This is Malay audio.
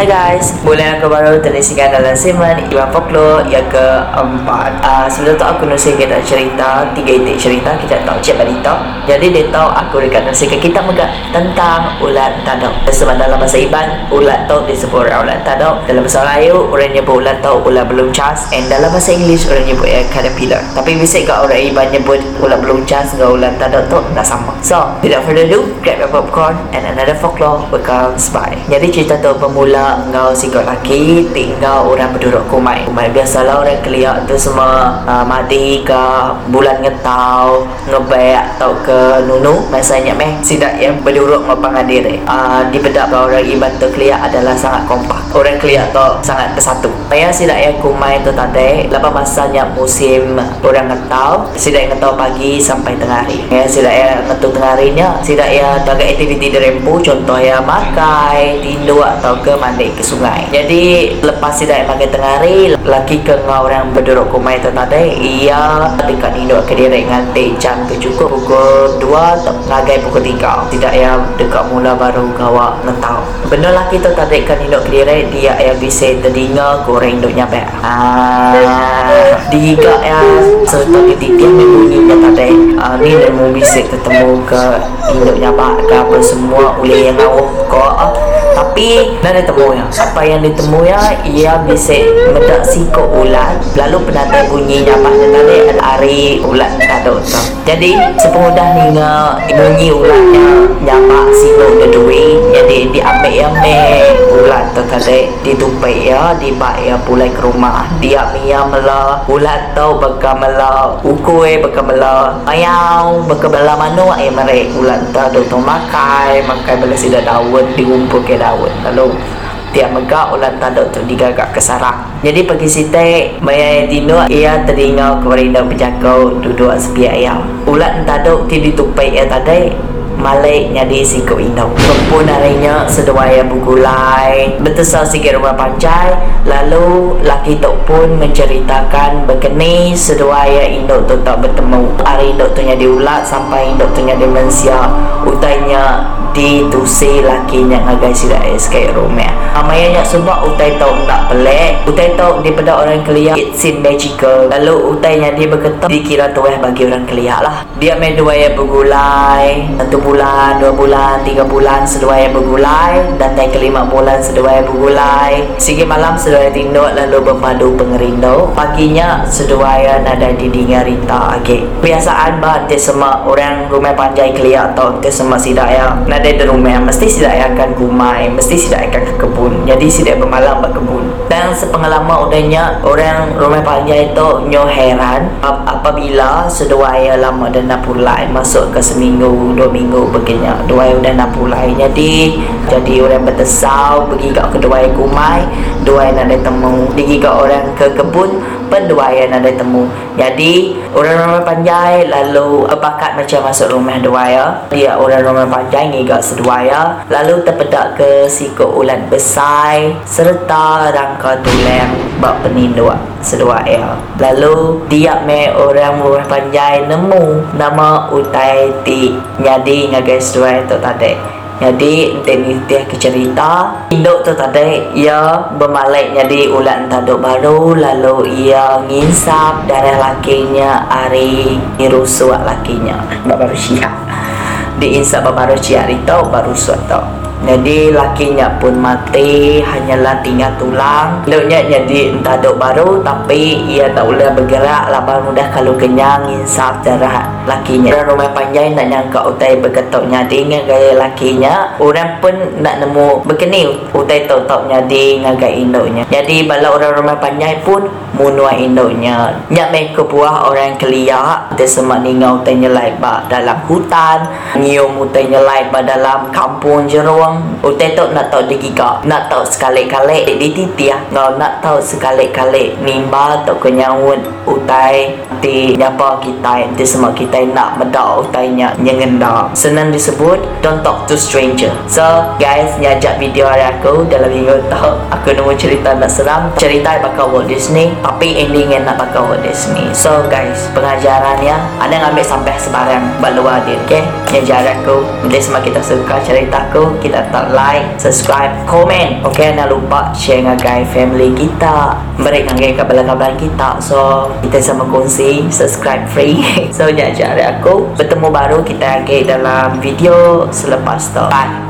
Hai guys, bulan yang baru terisikan dalam segmen Iwan Folklore yang keempat. Uh, Sebelum tu aku nusi kita cerita Tiga itik cerita kita tahu cik balita Jadi dia tahu aku dekat nusi kita megak Tentang ulat tadok Sebab dalam bahasa Iban Ulat tu disebut ulat tadok Dalam bahasa Melayu Orang nyebut ulat tu ulat belum cas. And dalam bahasa English Orang nyebut ya caterpillar. Tapi bisa kat orang Iban nyebut Ulat belum cas dengan ulat tadok tu Dah sama. So, without further ado Grab your popcorn And another folklore becomes by. Jadi cerita tu bermula engkau sikap laki tinggal orang berduduk kumai kumai biasalah orang keliak tu semua uh, mati ke bulan ngetau ngebek atau ke nunu masanya meh sidak yang berduduk ngopang diri. Uh, di bedak orang iban tu keliak adalah sangat kompak. Orang keliak tu sangat bersatu. Saya sidak yang kumai tu tadi lepas masanya musim orang ngetau sidak yang ngetau pagi sampai tengah hari. Ya sidak yang ngetau tengah harinya sidak yang taga aktiviti dirempu contoh ya makai tindu atau ke mandi ke sungai. Jadi lepas tidak makan tengah hari, laki ke orang berduduk kumai tu tadi, ia dekat induk ke diri nganti jam ke cukup pukul 2 atau ngagai pukul 3. Tidak ya dekat mula baru gawa ngetau. Benda laki tu tadi ke diri, dia ya bisa terdengar goreng induk nyampe. Ah, diga ya serta ketidian yang bunyinya tadi. Ah, ni dan mau bisa ketemu ke induk nyampe ke apa semua oleh yang awak kau tapi dah ditemu ya. Apa yang ditemu ya ia bisa medak siko ulat. Lalu penata bunyi tadi ada hari ulat kado tu. Jadi sepengudah ninga bunyi ulatnya nyapak siko dedui jadi diambil me ulat tu tadi ditupai ya dibak ya pulai ke rumah. Dia mia mela ulat tu baka mela ukui baka mela ayau baka mela manu ay mare ulat tu tu makai makai bela sida daun diumpul ke daun lalu tiap megak ulat tanduk tu digagak ke sarang. Jadi pergi sitai maya dino ia teringat kepada indah berjakau duduk sepi ayam ulat tanduk ti ditupai ia tadi Malay nyadi sikap indau Kepun harinya seduaya bugulai Betesal sikit rumah pancai Lalu laki tok pun menceritakan Begini seduaya induk tu tak bertemu. Hari induk tu nyadi ulat Sampai induk tu nyadi mensia. Utainya ditusi laki yang agak sila escape room ya. Amayanya sebab utai tau tak pelik. Utai tau di pada orang kelia it's in magical. Lalu utainya dia berkata dikira tuah bagi orang kelia lah. Dia main dua yang bergulai. Satu bulan, dua bulan, tiga bulan sedua yang bergulai. Dan tahun kelima bulan sedua yang bergulai. Sigi malam sedua yang tinduk lalu berpadu pengerindu. Paginya sedua yang ada di dinga rita. Okay. Biasaan bah semua orang rumah panjai kelia atau semua sidak yang ada di rumah mesti tidak akan kumai mesti tidak akan ke kebun. Jadi tidak bermalam ke kebun dan sepengalaman udahnya orang rumah panjang itu nyo heran apabila sedua ayah lama dan nak pulai masuk ke seminggu dua minggu begini. Dua ayah udah nak pulai jadi jadi orang bertesau pergi ke kedua ayah kumai. Dua ayah nak temu pergi ke orang ke kebun pendua ayah nak temu jadi orang rumah panjang lalu bakat macam masuk rumah dua ayah dia orang rumah panjang ni juga seduaya lalu terpedak ke siku ulat besar serta rangka tulang bak penindua seduaya lalu dia me orang murah panjai nemu nama utai ti nyadi ngagai seduaya tu tadi jadi ini dia cerita. Induk tu tadi Ia bermalai jadi ulat taduk baru. Lalu ia nginsap darah lakinya Hari Nirusuat lakinya. Bapak Rusia diinsap baru ciari tau baru suatu jadi lakinya pun mati hanyalah tinggal tulang. Lalunya jadi entah duk baru Tapi ia tak boleh bergerak Lapan mudah kalau kenyang insaf darah lakinya. Orang rumah panjang nak nyangka utai bergetok nyadi dengan gaya lakinya. Orang pun nak nemu begini Utai tak tak nyadi dengan gaya induknya Jadi bala orang rumah panjang pun Munua induknya. Nyak mereka buah orang keliak Dia semak ningau utai nyelai dalam hutan. Nyium utai nyelai dalam kampung jeruang. Utai tu nak tahu digika nak tahu sekali-kali di titia ngau nak tahu sekali-kali nimba tu kenyawun utai di nyapa kita semua kita nak medak utainya nyengenda. Senang disebut don't talk to stranger. So guys nyajak video hari aku. Dalam minggu tahu aku nemu cerita nak seram. Cerita bakal Walt Disney tapi endingnya nak pakai hot me. So guys pengajarannya ada ngambil sampai sebarang baluah dia okay? Yang jarak aku bila semua kita suka cerita aku kita tak like subscribe komen okay? Jangan lupa share dengan guys family kita beri dengan kabar-kabar kita. So kita sama kongsi subscribe free. So jangan aku bertemu baru kita lagi dalam video selepas tu. Bye